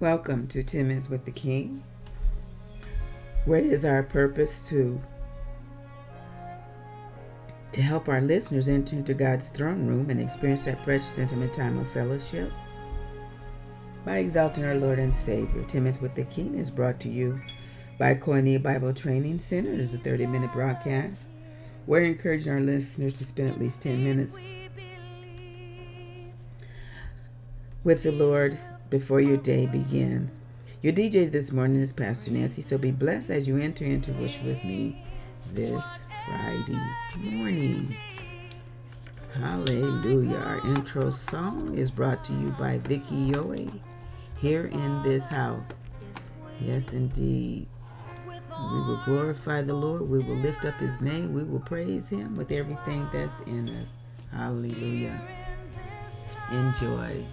Welcome to 10 Minutes with the King, where it is our purpose to to help our listeners enter into God's throne room and experience that precious intimate time of fellowship by exalting our Lord and Savior. 10 Minutes with the King is brought to you by Koinonia Bible Training Center. It is a 30-minute broadcast. We're encouraging our listeners to spend at least 10 minutes with the Lord before your day begins. Your DJ this morning is Pastor Nancy, so be blessed as you enter into worship with me this Friday morning. Hallelujah. Our intro song is brought to you by Vicky Yohe here in this house. Yes, indeed. We will glorify the Lord. We will lift up his name. We will praise him with everything that's in us. Hallelujah. Enjoy.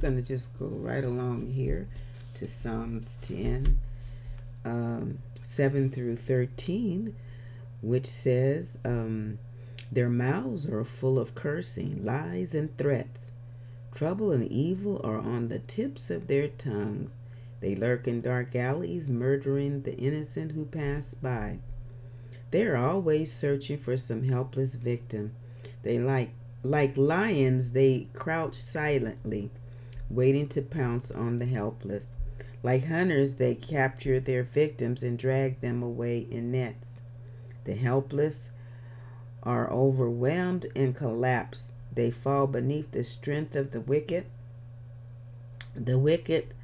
Going to just go right along here to Psalms 10, um, 7 through 13, which says, um, Their mouths are full of cursing, lies, and threats. Trouble and evil are on the tips of their tongues. They lurk in dark alleys, murdering the innocent who pass by. They are always searching for some helpless victim. They like like lions, they crouch silently, waiting to pounce on the helpless. Like hunters, they capture their victims and drag them away in nets. The helpless are overwhelmed and collapse. They fall beneath the strength of the wicked. The wicked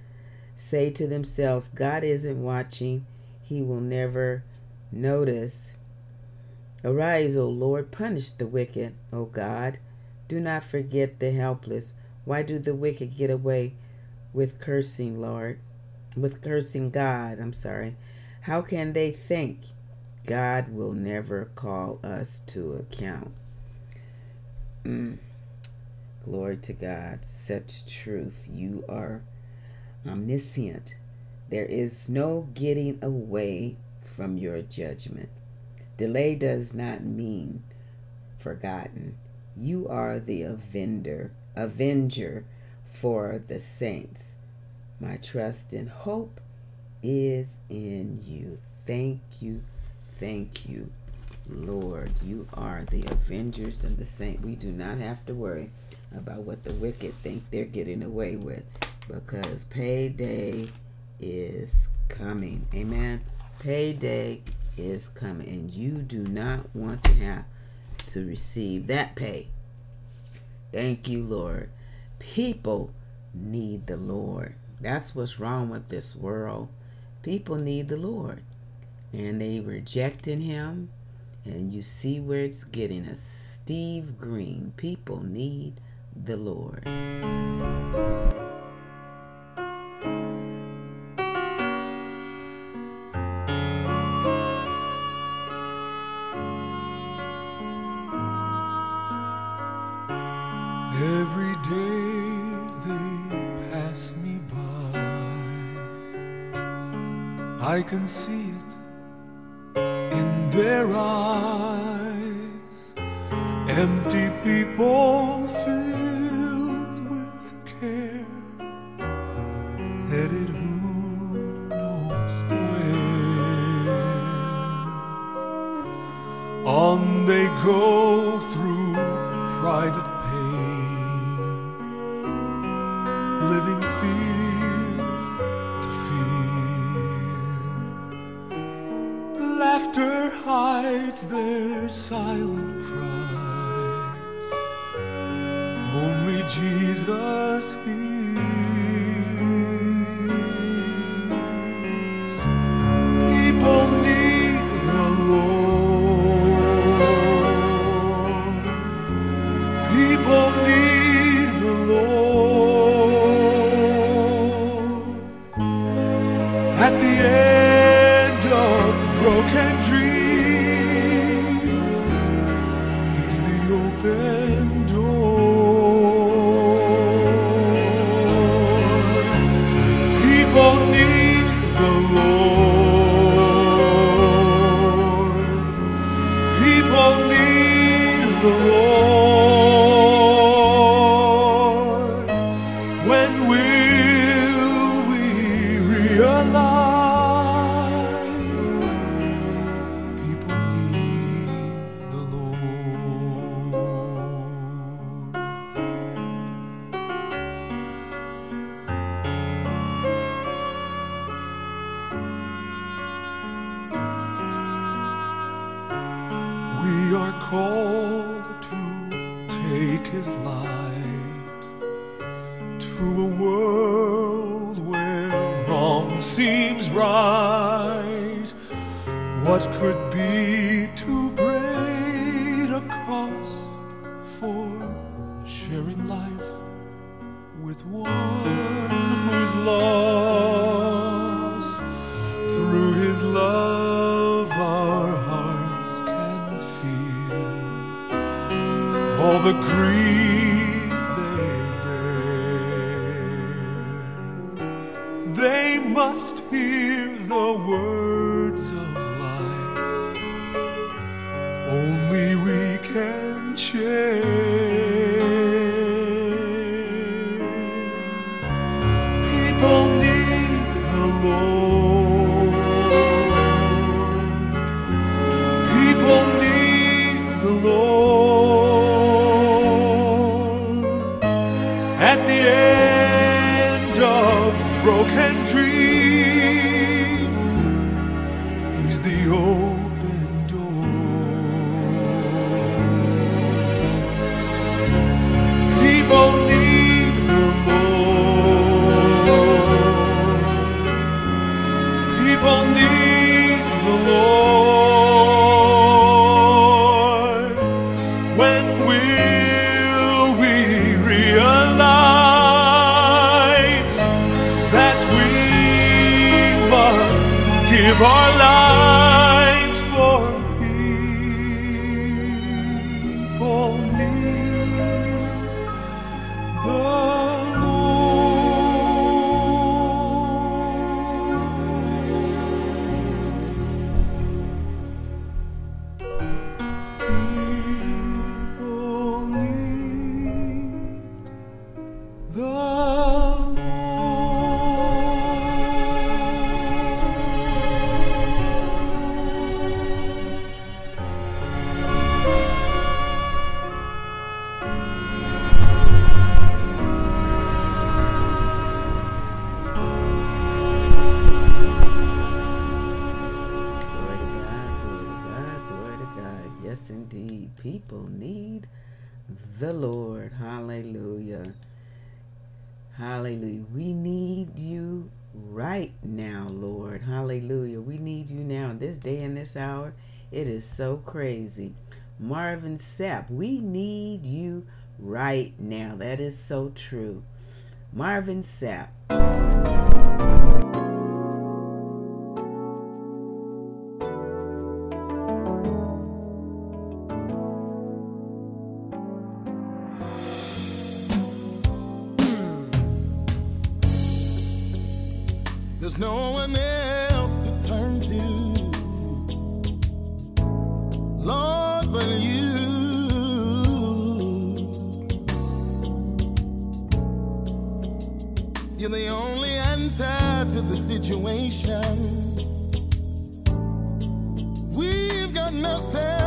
say to themselves, God isn't watching. He will never notice. Arise, O Lord, punish the wicked, O God. Do not forget the helpless. Why do the wicked get away with cursing, Lord? With cursing God, I'm sorry. How can they think God will never call us to account? Mm. Glory to God. Such truth. You are omniscient. There is no getting away from your judgment. Delay does not mean forgotten. You are the avenger, avenger for the saints. My trust and hope is in you. Thank you, thank you, Lord. You are the avengers and the saint. We do not have to worry about what the wicked think they're getting away with because payday is coming. Amen. Payday is coming, and you do not want to have to receive that pay. Thank you, Lord. People need the Lord. That's what's wrong with this world. People need the Lord. And they rejecting him. And you see where it's getting us. Steve Green. People need the Lord. Can see it in their eyes. Empty people filled with care, headed who knows where. On they go through hides their silent cries. Only Jesus hears. Need sharing life with one who's lost? Through His love, our hearts can feel all the grief It is so crazy. Marvin Sapp, we need you right now. That is so true. Marvin Sapp. There's no one else. to the situation. We've got nothing.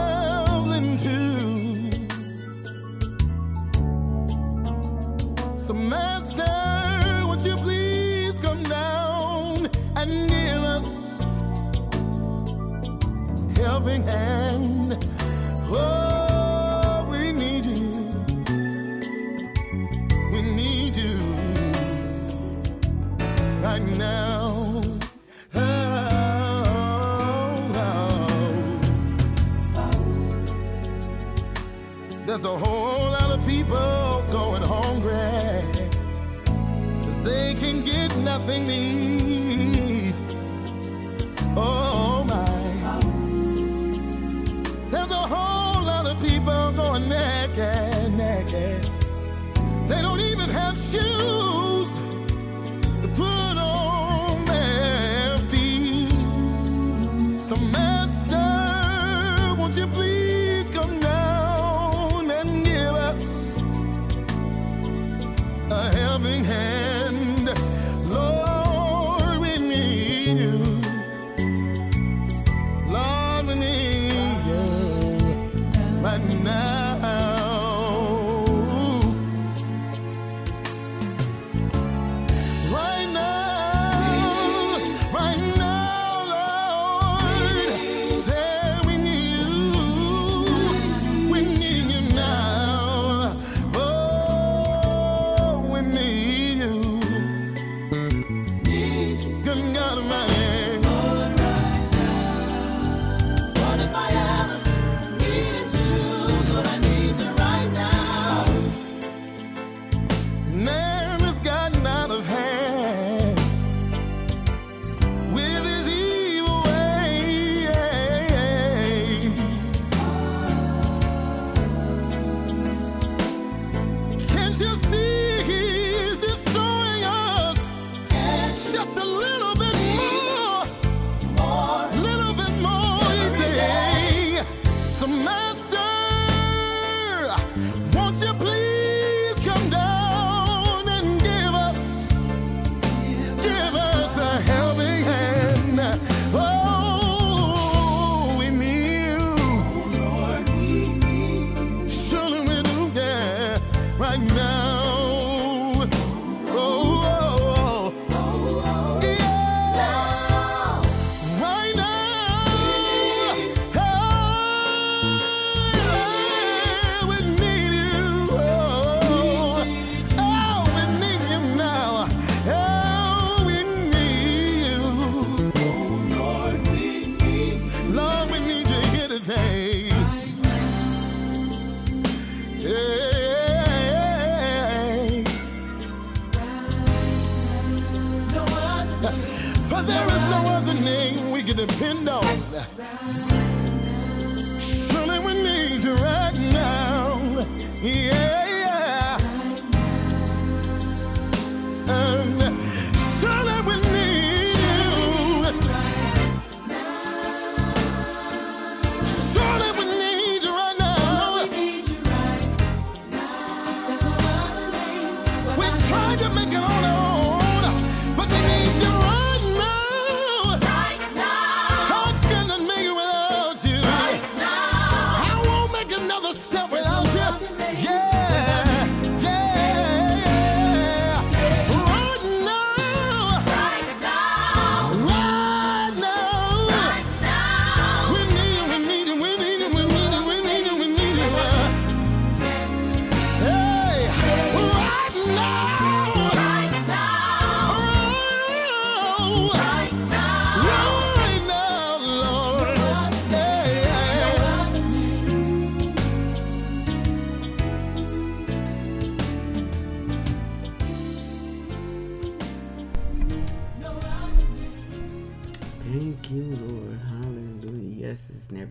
there's a whole lot of people going hungry. Cause they can get nothing to eat. you please?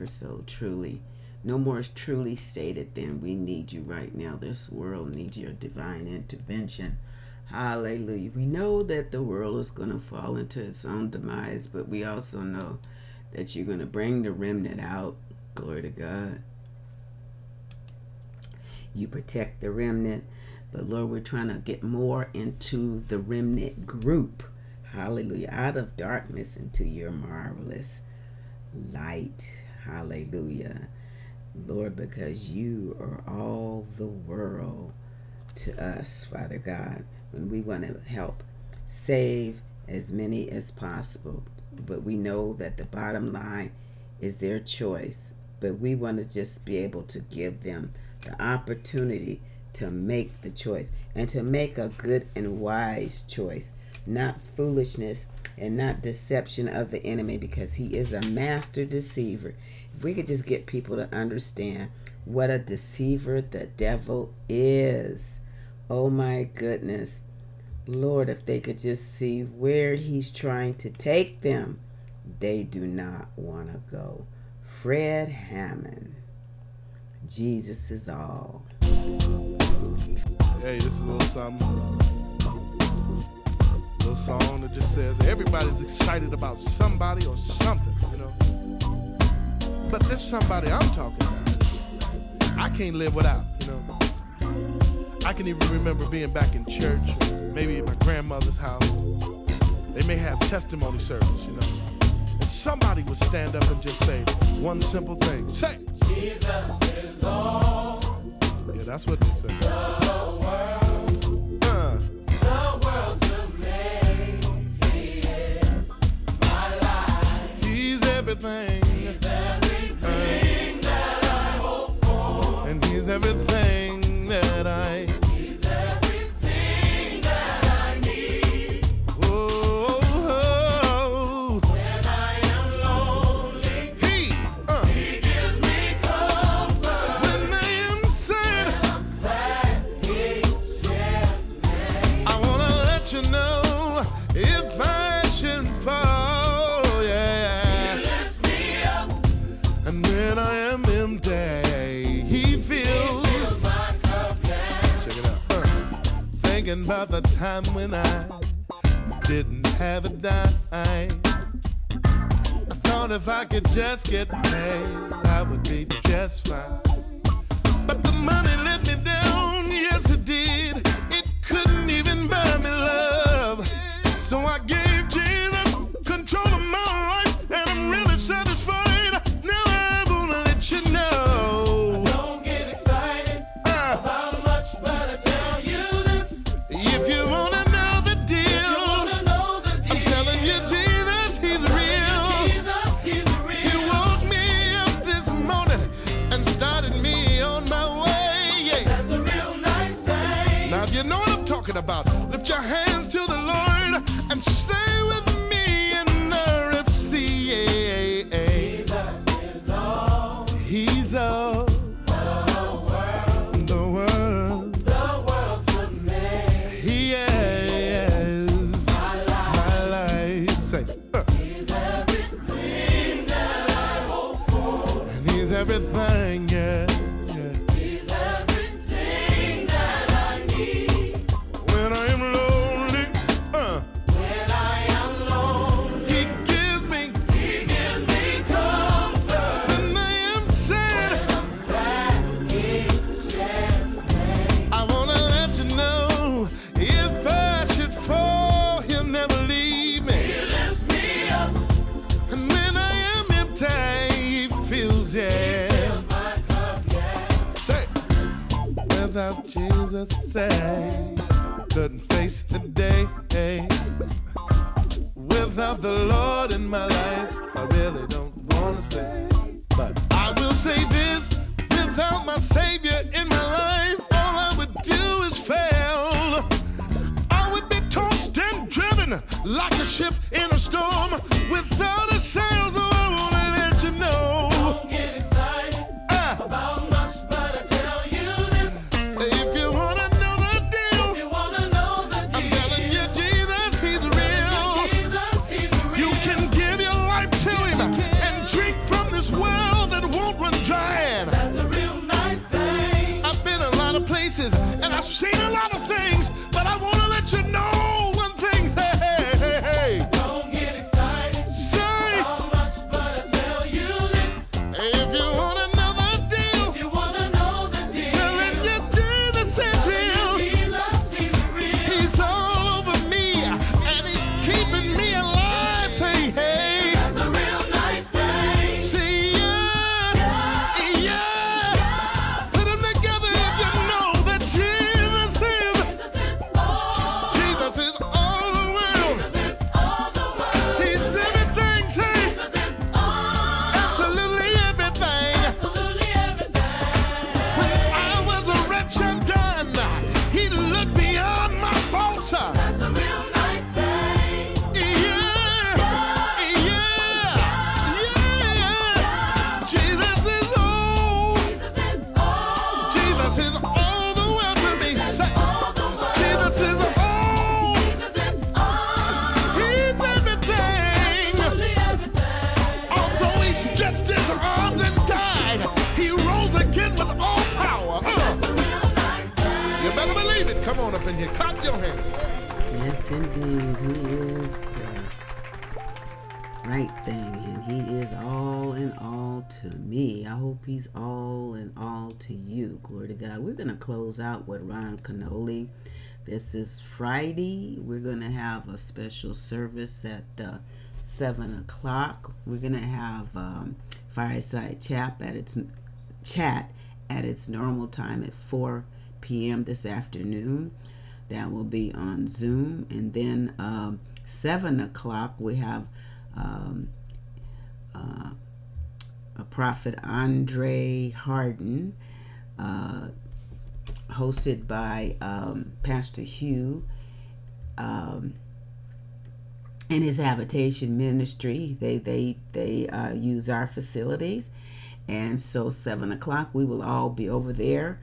So truly. No more is truly stated than we need you right now. This world needs your divine intervention. Hallelujah. We know that the world is going to fall into its own demise, but we also know that you're going to bring the remnant out. Glory to God. You protect the remnant, but Lord, we're trying to get more into the remnant group. Hallelujah. Out of darkness into your marvelous light. Hallelujah. Lord, because you are all the world to us, Father God, when we want to help save as many as possible. But we know that the bottom line is their choice. But we want to just be able to give them the opportunity to make the choice and to make a good and wise choice, not foolishness and not deception of the enemy because he is a master deceiver. If we could just get people to understand what a deceiver the devil is. Oh my goodness. Lord, if they could just see where he's trying to take them, they do not want to go. Fred Hammond. Jesus is all. Hey, this is a little something little song that just says everybody's excited about somebody or something, you know. But this somebody I'm talking about, I can't live without, you know. I can even remember being back in church, maybe at my grandmother's house. They may have testimony service, you know. And somebody would stand up and just say one simple thing. Say, Jesus is all. Yeah, that's what they say. Everything. He's everything that I hope for. And he's everything that I've everything that I need. Oh. When I am lonely. He gives me comfort. When I am sad. I wanna let you know if I remember the time when I didn't have a dime. I thought if I could just get paid, I would be just fine. But the money let me down, yes it did. It couldn't even buy me love. So I gave talking about. Lift your hands without Jesus, say, couldn't face the day. Without the Lord in my life, I really don't wanna say. But I will say this without my Savior in my life, all I would do is fail. I would be tossed and driven like a ship in a storm without a sail. Come on up in here. Clap your hands. Yes, indeed. He is right thing, and he is all in all to me. I hope he's all in all to you. Glory to God. We're going to close out with Ron Kenoly. This is Friday. We're going to have a special service at uh, 7 o'clock. We're going to have um, Fireside Chat at its chat at its normal time at 4 p.m. this afternoon. That will be on Zoom. And then um, 7 o'clock, we have um, uh, a prophet Andre Harden, uh, hosted by um, Pastor Hugh. Um, in his habitation ministry, they they they uh, use our facilities, and so seven o'clock we will all be over there.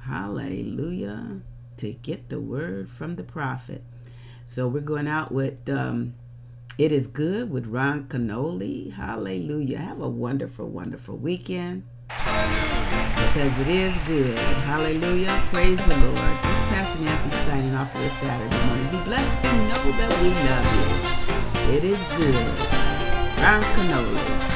Hallelujah! To get the word from the prophet. So we're going out with um, "It Is Good" with Ron Kenoly. Hallelujah! Have a wonderful, wonderful weekend because it is good. Hallelujah! Praise the Lord. This is Pastor Nancy signing off for this Saturday morning. Be blessed and know that we love you. It is good. Ron Kenoly.